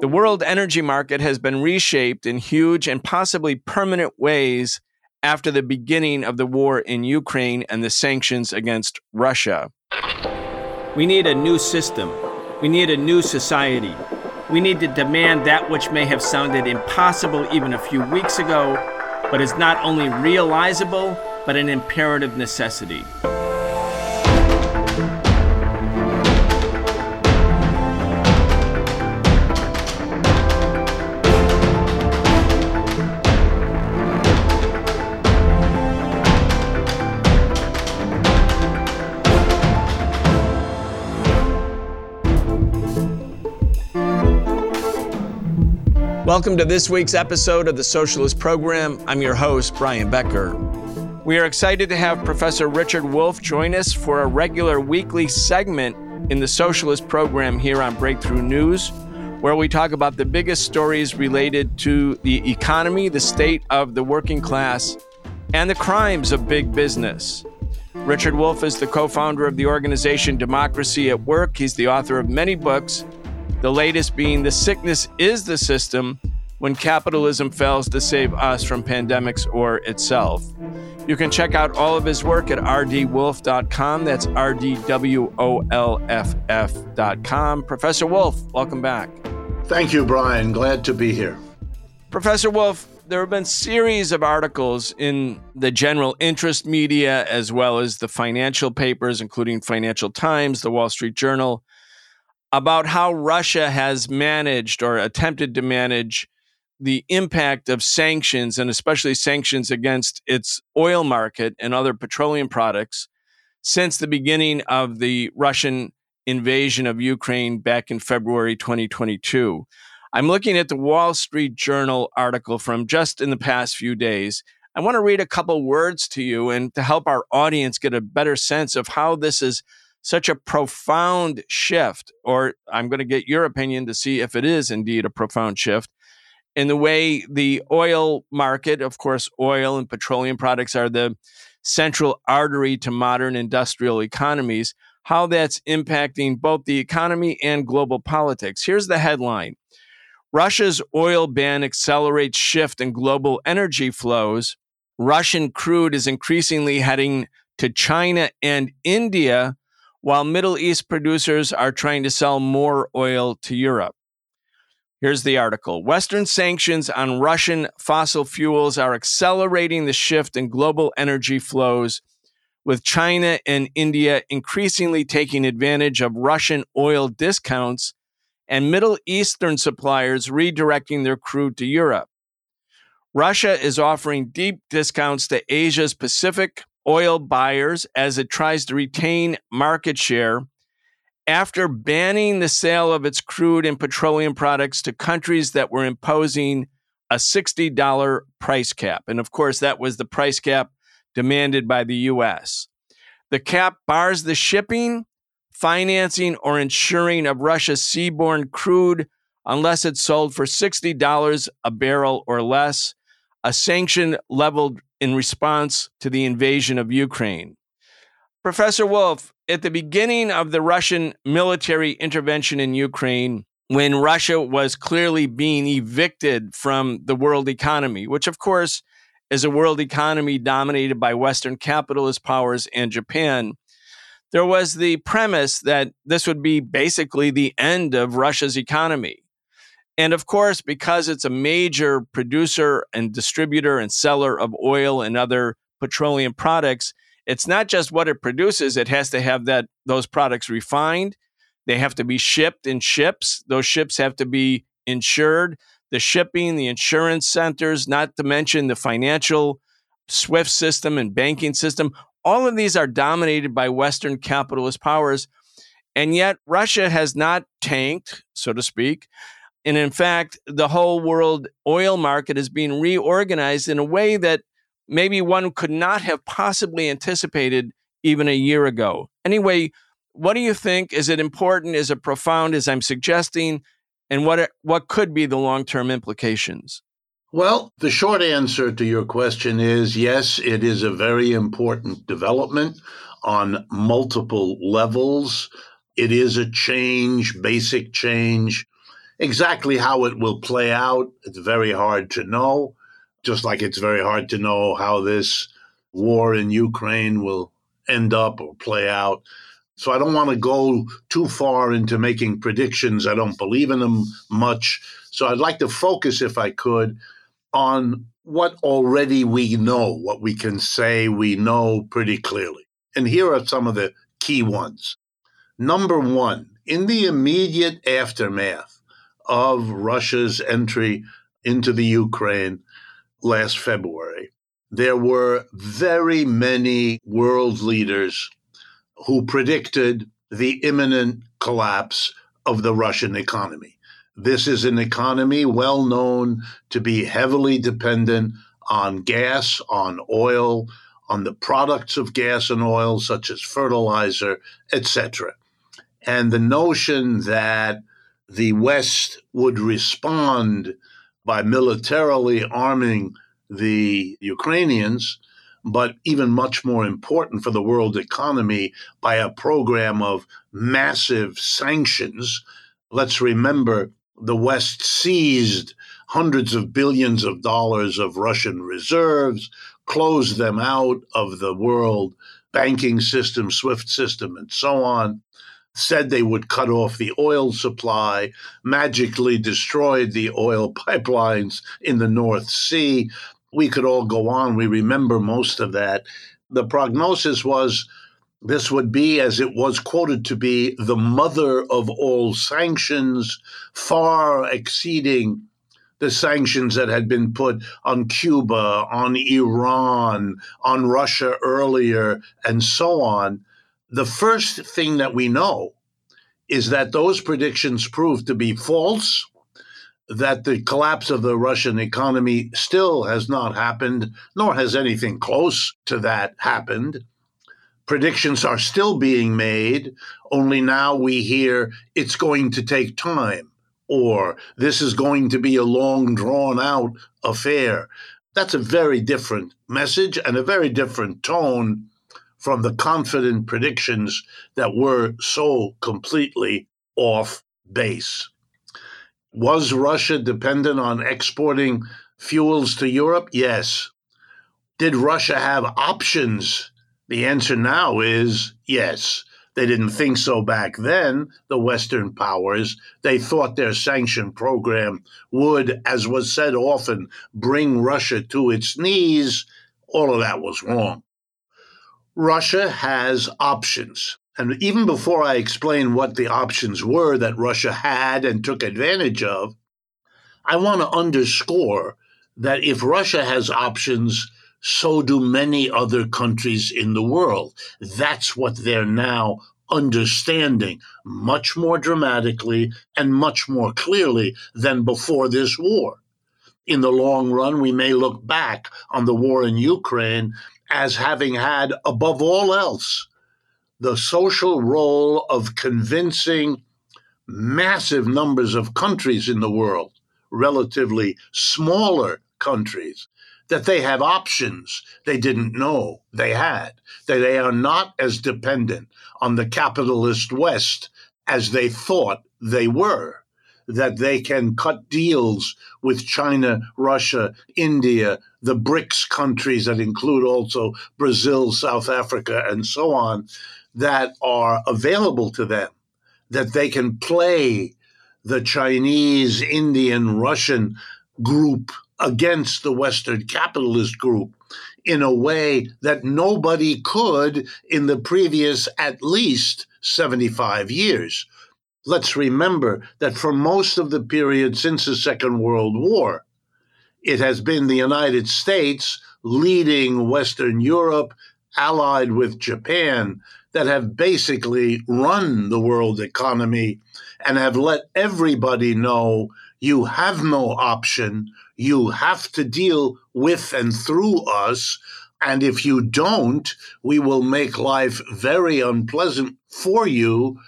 The world energy market has been reshaped in huge and possibly permanent ways after the beginning of the war in Ukraine and the sanctions against Russia. We need a new system. We need a new society. We need to demand that which may have sounded impossible even a few weeks ago, but is not only realizable, but an imperative necessity. Welcome to this week's episode of the Socialist Program. I'm your host, Brian Becker. We are excited to have Professor Richard Wolff join us for a regular weekly segment in the Socialist Program here on Breakthrough News, where we talk about the biggest stories related to the economy, the state of the working class, and the crimes of big business. Richard Wolff is the co founder of the organization Democracy at Work. He's the author of many books the latest being The Sickness is the System when capitalism fails to save us from pandemics or itself. You can check out all of his work at rdwolff.com. That's R D W O L F F.com. Professor Wolff, welcome back. Thank you, Brian. Glad to be here. Professor Wolff, there have been series of articles in the general interest media as well as the financial papers, including Financial Times, the Wall Street Journal, about how Russia has managed or attempted to manage the impact of sanctions and especially sanctions against its oil market and other petroleum products since the beginning of the Russian invasion of Ukraine back in February 2022. I'm looking at the Wall Street Journal article from just in the past few days. I want to read a couple words to you and to help our audience get a better sense of how this is such a profound shift, or I'm going to get your opinion to see if it is indeed a profound shift in the way the oil market, of course, oil and petroleum products are the central artery to modern industrial economies, how that's impacting both the economy and global politics. Here's the headline Russia's oil ban accelerates shift in global energy flows. Russian crude is increasingly heading to China and India while Middle East producers are trying to sell more oil to Europe. Here's the article Western sanctions on Russian fossil fuels are accelerating the shift in global energy flows, with China and India increasingly taking advantage of Russian oil discounts and Middle Eastern suppliers redirecting their crude to Europe. Russia is offering deep discounts to Asia's Pacific, oil buyers as it tries to retain market share after banning the sale of its crude and petroleum products to countries that were imposing a $60 price cap. And of course, that was the price cap demanded by the US. The cap bars the shipping, financing, or insuring of Russia's seaborne crude unless it's sold for $60 a barrel or less, a sanction leveled in response to the invasion of Ukraine. Professor Wolff, at the beginning of the Russian military intervention in Ukraine, when Russia was clearly being evicted from the world economy, which of course is a world economy dominated by Western capitalist powers and Japan, there was the premise that this would be basically the end of Russia's economy. And of course, because it's a major producer and distributor and seller of oil and other petroleum products, it's not just what it produces, it has to have that those products refined. They have to be shipped in ships. Those ships have to be insured. The shipping, the insurance centers, not to mention the financial SWIFT system and banking system, all of these are dominated by Western capitalist powers. And yet, Russia has not tanked, so to speak. And in fact, the whole world oil market is being reorganized in a way that maybe one could not have possibly anticipated even a year ago. Anyway, what do you think? Is it important? Is it profound, as I'm suggesting? And what, what could be the long term implications? Well, the short answer to your question is yes, it is a very important development on multiple levels. It is a change, basic change Exactly how it will play out, it's very hard to know, just like it's very hard to know how this war in Ukraine will end up or play out. So I don't want to go too far into making predictions. I don't believe in them much. So I'd like to focus, if I could, on what already we know, what we can say we know pretty clearly. And here are some of the key ones. Number one, in the immediate aftermath of Russia's entry into the Ukraine last February, there were very many world leaders who predicted the imminent collapse of the Russian economy. This is an economy well known to be heavily dependent on gas, on oil, on the products of gas and oil, such as fertilizer, etc. And the notion that the West would respond by militarily arming the Ukrainians, but even much more important for the world economy, by a program of massive sanctions. Let's remember the West seized hundreds of billions of dollars of Russian reserves, closed them out of the world banking system, SWIFT system, and so on. Said they would cut off the oil supply, magically destroyed the oil pipelines in the North Sea. We could all go on. We remember most of that. The prognosis was this would be, as it was quoted to be, the mother of all sanctions, far exceeding the sanctions that had been put on Cuba, on Iran, on Russia earlier, and so on. The first thing that we know is that those predictions proved to be false, that the collapse of the Russian economy still has not happened, nor has anything close to that happened predictions are still being made, only now we hear it's going to take time or this is going to be a long drawn out affair. That's a very different message and a very different tone from the confident predictions that were so completely off base. Was Russia dependent on exporting fuels to Europe? Yes. Did Russia have options the answer now is yes. They didn't think so back then, the Western powers. They thought their sanction program would, as was said often, bring Russia to its knees. All of that was wrong. Russia has options. And even before I explain what the options were that Russia had and took advantage of, I want to underscore that if Russia has options, so do many other countries in the world. That's what they're now understanding much more dramatically and much more clearly than before this war. In the long run, we may look back on the war in Ukraine as having had, above all else, the social role of convincing massive numbers of countries in the world, relatively smaller countries, that they have options they didn't know they had, that they are not as dependent on the capitalist West as they thought they were, that they can cut deals with China, Russia, India, the BRICS countries that include also Brazil, South Africa, and so on, that are available to them, that they can play the Chinese, Indian, Russian group against the Western capitalist group in a way that nobody could in the previous at least 75 years. Let's remember that for most of the period since the Second World War, it has been the United States leading Western Europe, allied with Japan, that have basically run the world economy and have let everybody know you have no option you have to deal with and through us. And if you don't, we will make life very unpleasant for you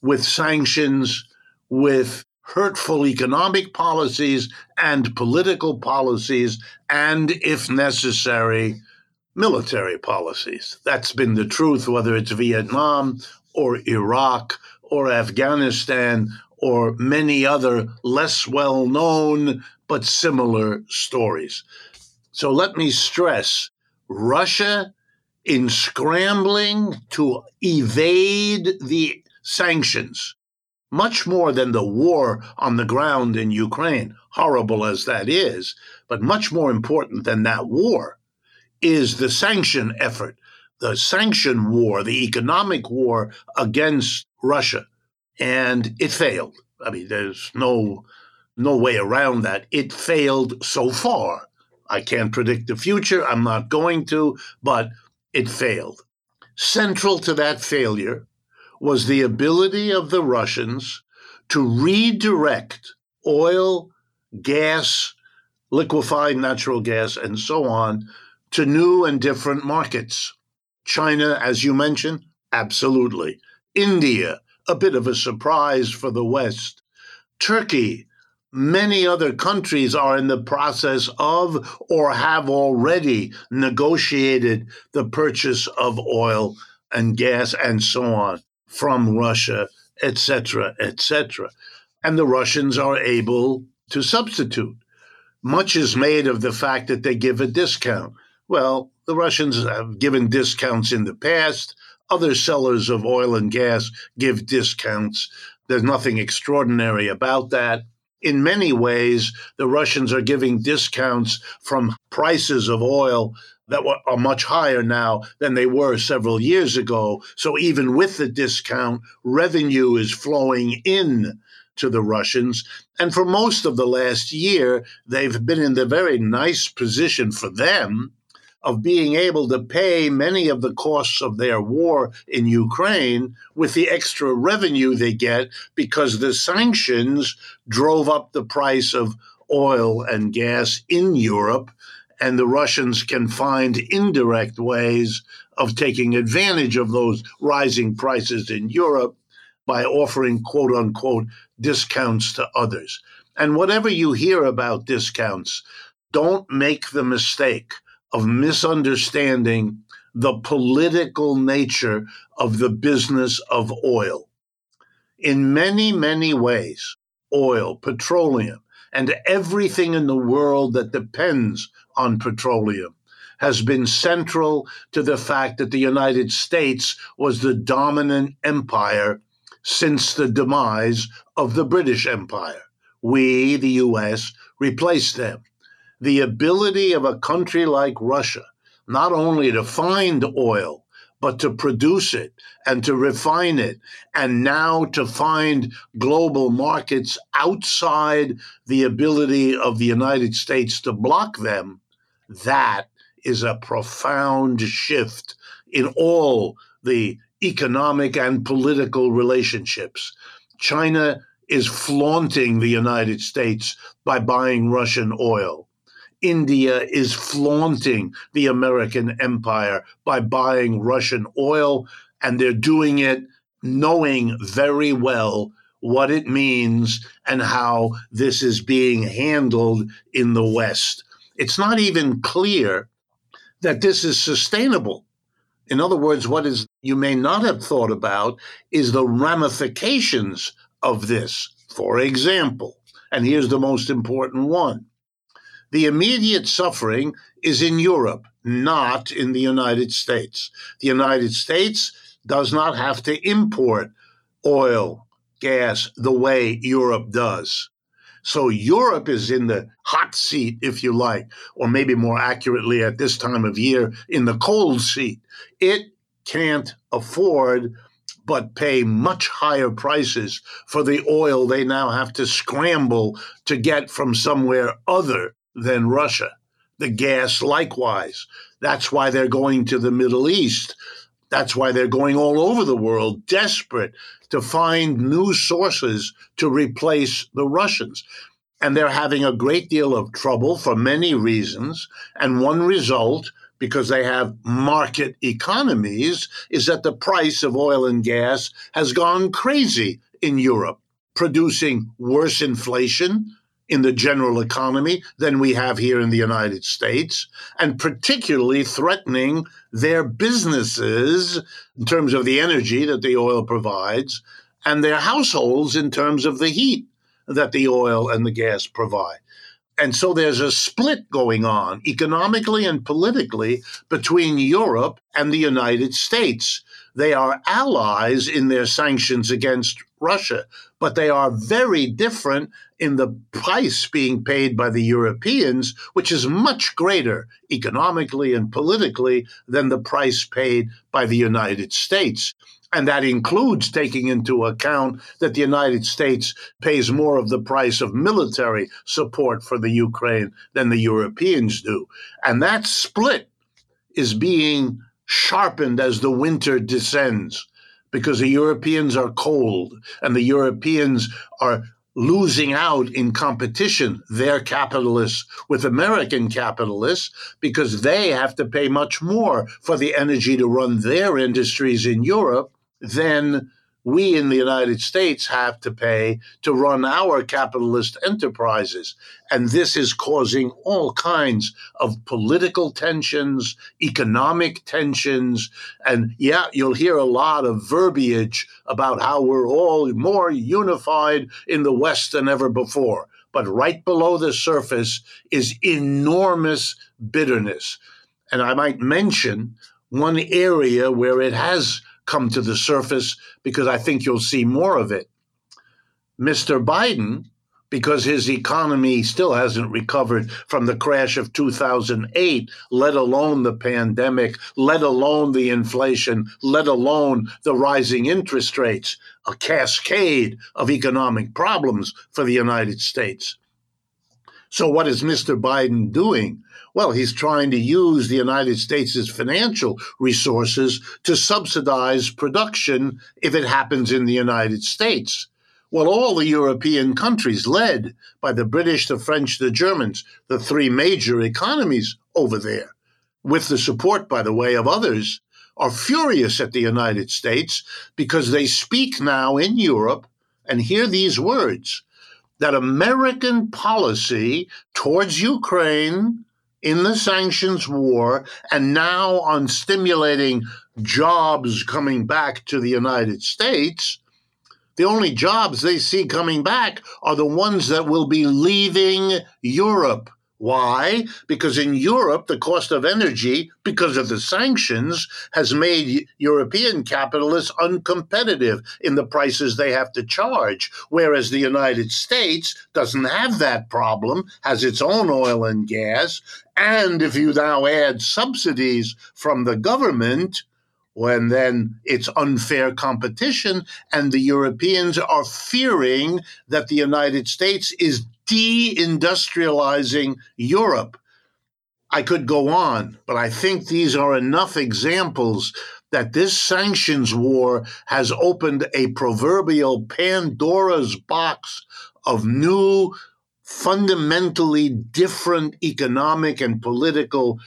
with sanctions, with hurtful economic policies and political policies, and if necessary, military policies. That's been the truth, whether it's Vietnam or Iraq or Afghanistan or many other less well known but similar stories. So let me stress Russia, in scrambling to evade the sanctions, much more than the war on the ground in Ukraine, horrible as that is, but much more important than that war is the sanction effort, the sanction war, the economic war against Russia. And it failed. I mean, there's no no way around that. It failed so far. I can't predict the future. I'm not going to, but it failed. Central to that failure was the ability of the Russians to redirect oil, gas, liquefied natural gas, and so on to new and different markets. China, as you mentioned, absolutely. India, a bit of a surprise for the West. Turkey, many other countries are in the process of or have already negotiated the purchase of oil and gas and so on from Russia, etc., etc. And the Russians are able to substitute. Much is made of the fact that they give a discount. Well, the Russians have given discounts in the past. Other sellers of oil and gas give discounts. There's nothing extraordinary about that in many ways, the Russians are giving discounts from prices of oil that are much higher now than they were several years ago. So even with the discount, revenue is flowing in to the Russians. And for most of the last year, they've been in the very nice position for them of being able to pay many of the costs of their war in Ukraine with the extra revenue they get because the sanctions drove up the price of oil and gas in Europe. And the Russians can find indirect ways of taking advantage of those rising prices in Europe by offering quote unquote discounts to others. And whatever you hear about discounts, don't make the mistake of misunderstanding the political nature of the business of oil. In many, many ways, oil, petroleum, and everything in the world that depends on petroleum has been central to the fact that the United States was the dominant empire since the demise of the British Empire. We, the US, replaced them the ability of a country like Russia not only to find oil, but to produce it and to refine it, and now to find global markets outside the ability of the United States to block them, that is a profound shift in all the economic and political relationships. China is flaunting the United States by buying Russian oil. India is flaunting the American empire by buying Russian oil, and they're doing it knowing very well what it means and how this is being handled in the West. It's not even clear that this is sustainable. In other words, what is you may not have thought about is the ramifications of this. For example, and here's the most important one the immediate suffering is in Europe, not in the United States. The United States does not have to import oil, gas, the way Europe does. So Europe is in the hot seat, if you like, or maybe more accurately at this time of year, in the cold seat. It can't afford but pay much higher prices for the oil they now have to scramble to get from somewhere other than Russia. The gas, likewise. That's why they're going to the Middle East. That's why they're going all over the world, desperate to find new sources to replace the Russians. And they're having a great deal of trouble for many reasons. And one result, because they have market economies, is that the price of oil and gas has gone crazy in Europe, producing worse inflation, in the general economy than we have here in the United States, and particularly threatening their businesses in terms of the energy that the oil provides and their households in terms of the heat that the oil and the gas provide. And so there's a split going on economically and politically between Europe and the United States. They are allies in their sanctions against Russia, but they are very different in the price being paid by the Europeans, which is much greater economically and politically than the price paid by the United States. And that includes taking into account that the United States pays more of the price of military support for the Ukraine than the Europeans do. And that split is being sharpened as the winter descends because the Europeans are cold and the Europeans are losing out in competition, their capitalists with American capitalists, because they have to pay much more for the energy to run their industries in Europe then we in the United States have to pay to run our capitalist enterprises. And this is causing all kinds of political tensions, economic tensions. And yeah, you'll hear a lot of verbiage about how we're all more unified in the West than ever before. But right below the surface is enormous bitterness. And I might mention one area where it has come to the surface because I think you'll see more of it. Mr. Biden, because his economy still hasn't recovered from the crash of 2008, let alone the pandemic, let alone the inflation, let alone the rising interest rates, a cascade of economic problems for the United States. So, what is Mr. Biden doing? Well, he's trying to use the United States' financial resources to subsidize production if it happens in the United States. Well, all the European countries, led by the British, the French, the Germans, the three major economies over there, with the support, by the way, of others, are furious at the United States because they speak now in Europe and hear these words that American policy towards Ukraine in the sanctions war and now on stimulating jobs coming back to the United States, the only jobs they see coming back are the ones that will be leaving Europe. Why? Because in Europe, the cost of energy, because of the sanctions, has made European capitalists uncompetitive in the prices they have to charge. Whereas the United States doesn't have that problem, has its own oil and gas. And if you now add subsidies from the government, when then it's unfair competition, and the Europeans are fearing that the United States is deindustrializing Europe. I could go on, but I think these are enough examples that this sanctions war has opened a proverbial Pandora's box of new, fundamentally different economic and political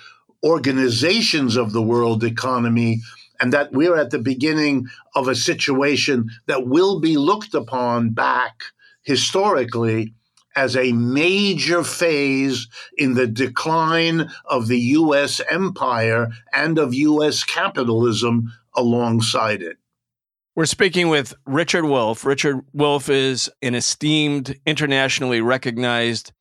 organizations of the world economy, and that we're at the beginning of a situation that will be looked upon back historically as a major phase in the decline of the U.S. empire and of U.S. capitalism alongside it. We're speaking with Richard Wolff. Richard Wolff is an esteemed, internationally recognized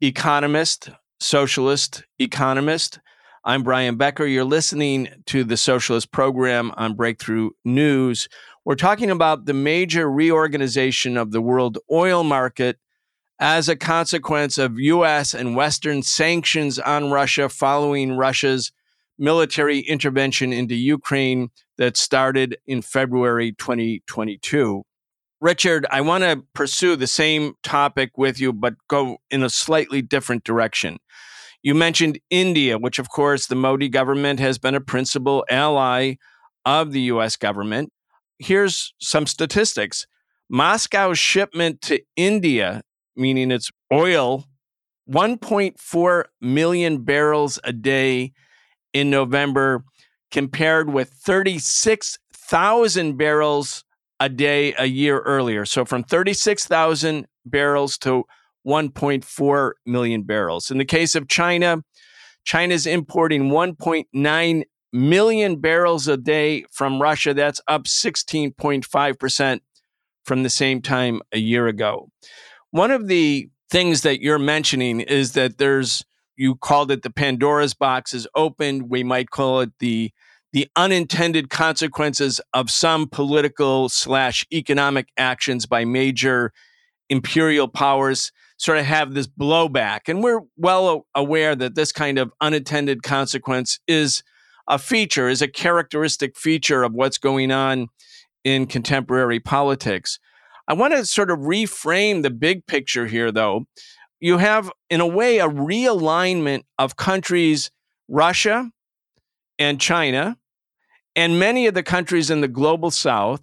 economist, socialist economist. I'm Brian Becker. You're listening to the Socialist Program on Breakthrough News. We're talking about the major reorganization of the world oil market as a consequence of U.S. and Western sanctions on Russia following Russia's military intervention into Ukraine that started in February 2022. Richard, I want to pursue the same topic with you, but go in a slightly different direction. You mentioned India, which, of course, the Modi government has been a principal ally of the US government. Here's some statistics Moscow's shipment to India meaning it's oil, 1.4 million barrels a day in November, compared with 36,000 barrels a day a year earlier. So from 36,000 barrels to 1.4 million barrels. In the case of China, China's importing 1.9 million barrels a day from Russia. That's up 16.5% from the same time a year ago. One of the things that you're mentioning is that there's you called it the Pandora's box is opened. We might call it the the unintended consequences of some political slash economic actions by major imperial powers sort of have this blowback. And we're well aware that this kind of unintended consequence is a feature, is a characteristic feature of what's going on in contemporary politics. I want to sort of reframe the big picture here, though. You have, in a way, a realignment of countries, Russia and China, and many of the countries in the global south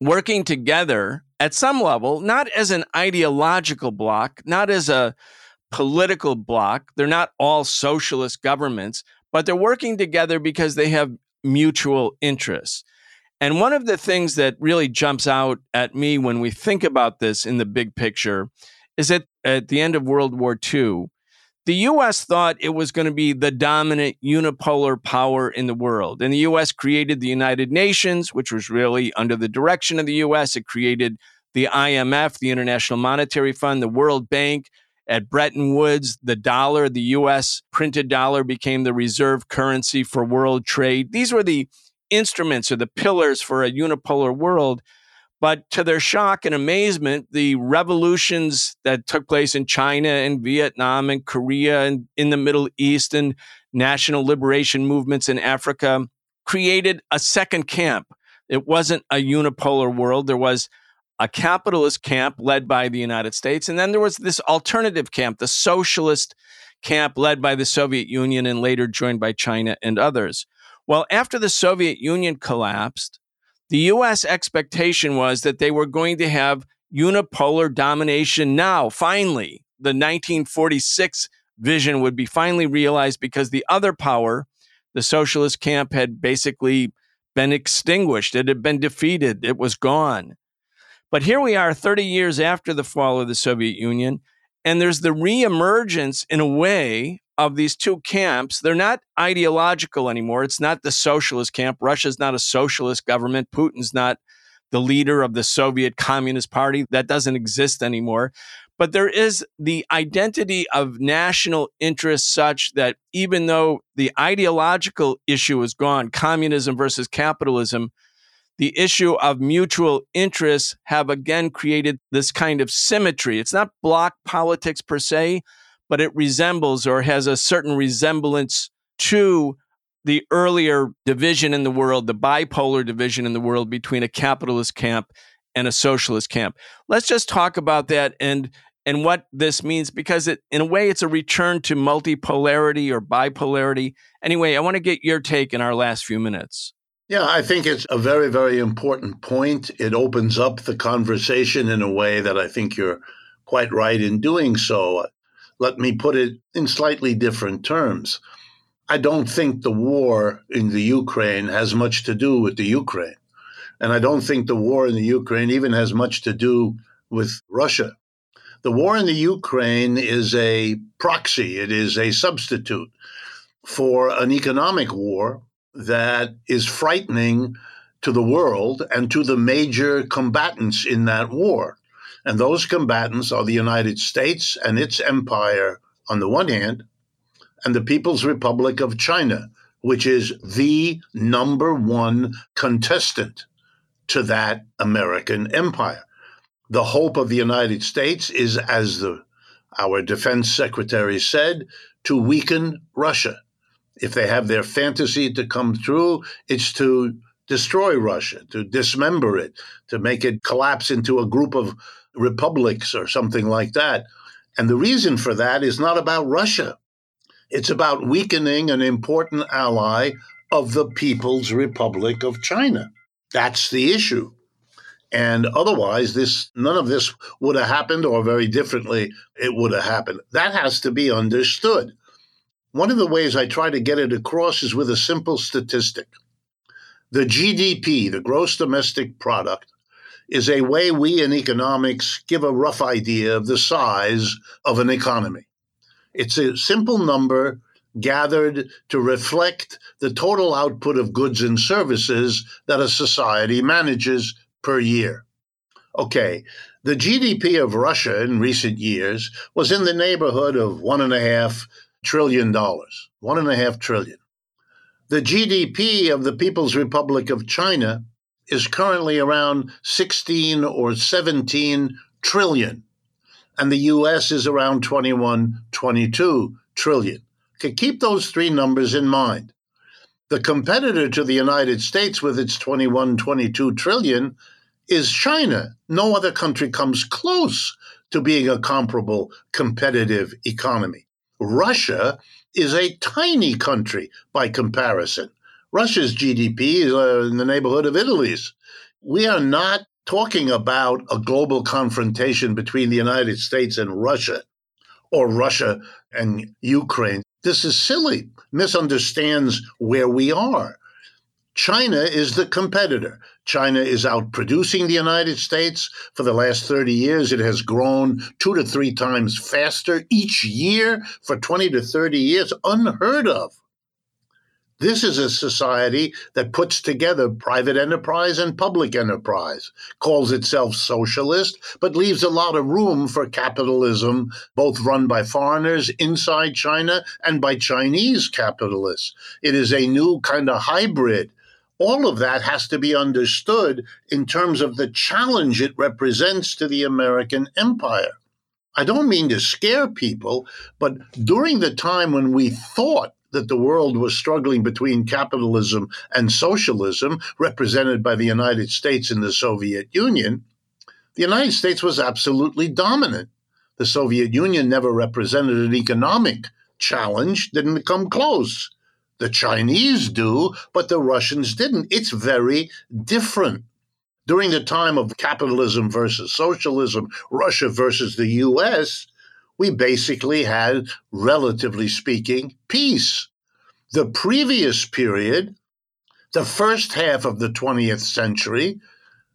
working together at some level, not as an ideological bloc, not as a political bloc. They're not all socialist governments, but they're working together because they have mutual interests. And one of the things that really jumps out at me when we think about this in the big picture is that at the end of World War II, the US thought it was going to be the dominant unipolar power in the world. And the US created the United Nations, which was really under the direction of the US. It created the IMF, the International Monetary Fund, the World Bank. At Bretton Woods, the dollar, the US printed dollar, became the reserve currency for world trade. These were the instruments or the pillars for a unipolar world. But to their shock and amazement, the revolutions that took place in China and Vietnam and Korea and in the Middle East and national liberation movements in Africa created a second camp. It wasn't a unipolar world. There was a capitalist camp led by the United States. And then there was this alternative camp, the socialist camp led by the Soviet Union and later joined by China and others. Well, after the Soviet Union collapsed, the US expectation was that they were going to have unipolar domination now, finally. The 1946 vision would be finally realized because the other power, the socialist camp, had basically been extinguished. It had been defeated, it was gone. But here we are 30 years after the fall of the Soviet Union, and there's the reemergence in a way of these two camps, they're not ideological anymore. It's not the socialist camp. Russia's not a socialist government. Putin's not the leader of the Soviet Communist Party. That doesn't exist anymore. But there is the identity of national interest such that even though the ideological issue is gone, communism versus capitalism, the issue of mutual interests have again created this kind of symmetry. It's not bloc politics per se, but it resembles or has a certain resemblance to the earlier division in the world, the bipolar division in the world between a capitalist camp and a socialist camp. Let's just talk about that and and what this means because it in a way it's a return to multipolarity or bipolarity. Anyway, I want to get your take in our last few minutes. Yeah, I think it's a very very important point. It opens up the conversation in a way that I think you're quite right in doing so. Let me put it in slightly different terms. I don't think the war in the Ukraine has much to do with the Ukraine. And I don't think the war in the Ukraine even has much to do with Russia. The war in the Ukraine is a proxy, it is a substitute for an economic war that is frightening to the world and to the major combatants in that war. And those combatants are the United States and its empire on the one hand, and the People's Republic of China, which is the number one contestant to that American empire. The hope of the United States is, as the, our defense secretary said, to weaken Russia. If they have their fantasy to come true, it's to destroy Russia, to dismember it, to make it collapse into a group of republics or something like that. And the reason for that is not about Russia. It's about weakening an important ally of the People's Republic of China. That's the issue. And otherwise, this none of this would have happened, or very differently, it would have happened. That has to be understood. One of the ways I try to get it across is with a simple statistic. The GDP, the gross domestic product, is a way we in economics give a rough idea of the size of an economy. It's a simple number gathered to reflect the total output of goods and services that a society manages per year. Okay, the GDP of Russia in recent years was in the neighborhood of one and a half trillion dollars. One and a half trillion. The GDP of the People's Republic of China is currently around 16 or 17 trillion. And the US is around 21, 22 trillion. Okay, keep those three numbers in mind. The competitor to the United States with its 21, 22 trillion is China. No other country comes close to being a comparable competitive economy. Russia is a tiny country by comparison. Russia's GDP is uh, in the neighborhood of Italy's. We are not talking about a global confrontation between the United States and Russia or Russia and Ukraine. This is silly, misunderstands where we are. China is the competitor. China is outproducing the United States. For the last 30 years, it has grown two to three times faster each year for 20 to 30 years, unheard of. This is a society that puts together private enterprise and public enterprise, calls itself socialist, but leaves a lot of room for capitalism, both run by foreigners inside China and by Chinese capitalists. It is a new kind of hybrid all of that has to be understood in terms of the challenge it represents to the American empire. I don't mean to scare people, but during the time when we thought that the world was struggling between capitalism and socialism, represented by the United States and the Soviet Union, the United States was absolutely dominant. The Soviet Union never represented an economic challenge, didn't come close. The Chinese do, but the Russians didn't. It's very different. During the time of capitalism versus socialism, Russia versus the US, we basically had, relatively speaking, peace. The previous period, the first half of the 20th century,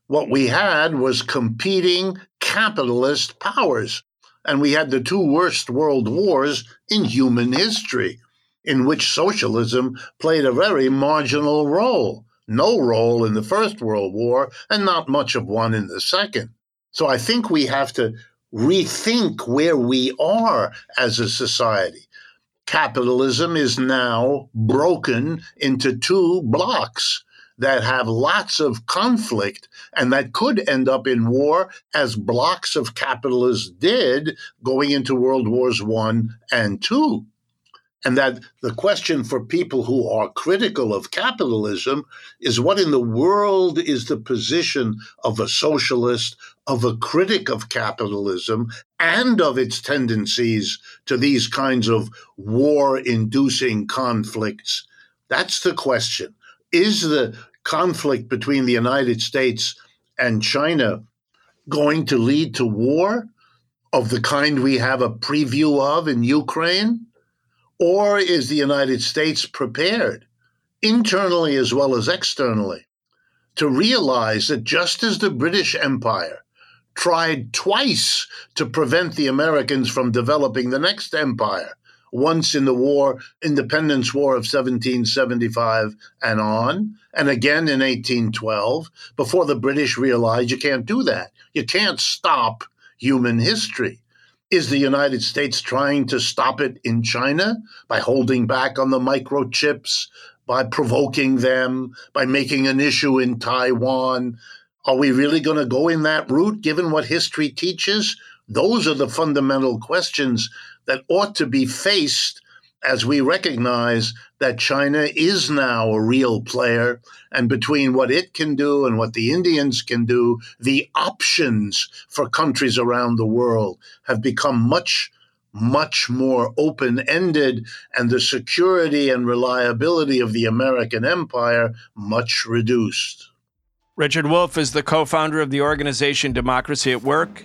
what we had was competing capitalist powers. And we had the two worst world wars in human history in which socialism played a very marginal role. No role in the First World War, and not much of one in the Second. So I think we have to rethink where we are as a society. Capitalism is now broken into two blocks that have lots of conflict and that could end up in war as blocks of capitalists did going into World Wars One and Two and that the question for people who are critical of capitalism is what in the world is the position of a socialist, of a critic of capitalism, and of its tendencies to these kinds of war inducing conflicts? That's the question. Is the conflict between the United States and China going to lead to war of the kind we have a preview of in Ukraine? Or is the United States prepared, internally as well as externally, to realize that just as the British Empire tried twice to prevent the Americans from developing the next empire, once in the war, Independence War of 1775 and on, and again in 1812, before the British realized you can't do that. You can't stop human history. Is the United States trying to stop it in China by holding back on the microchips, by provoking them, by making an issue in Taiwan? Are we really going to go in that route given what history teaches? Those are the fundamental questions that ought to be faced as we recognize that China is now a real player, and between what it can do and what the Indians can do, the options for countries around the world have become much, much more open ended, and the security and reliability of the American empire much reduced. Richard Wolff is the co founder of the organization Democracy at Work.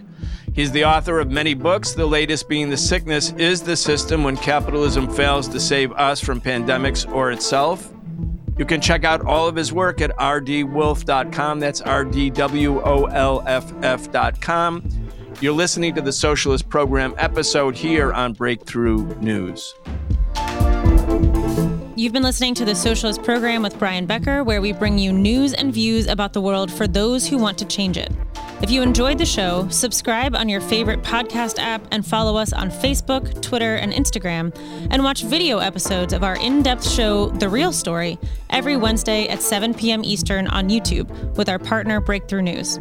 He's the author of many books, the latest being The Sickness Is the System When Capitalism Fails to Save Us from Pandemics or Itself. You can check out all of his work at rdwolff.com. That's R D W O L F F.com. You're listening to the Socialist Program episode here on Breakthrough News. You've been listening to the Socialist Program with Brian Becker, where we bring you news and views about the world for those who want to change it. If you enjoyed the show, subscribe on your favorite podcast app and follow us on Facebook, Twitter, and Instagram, and watch video episodes of our in depth show, The Real Story, every Wednesday at 7 p.m. Eastern on YouTube with our partner Breakthrough News.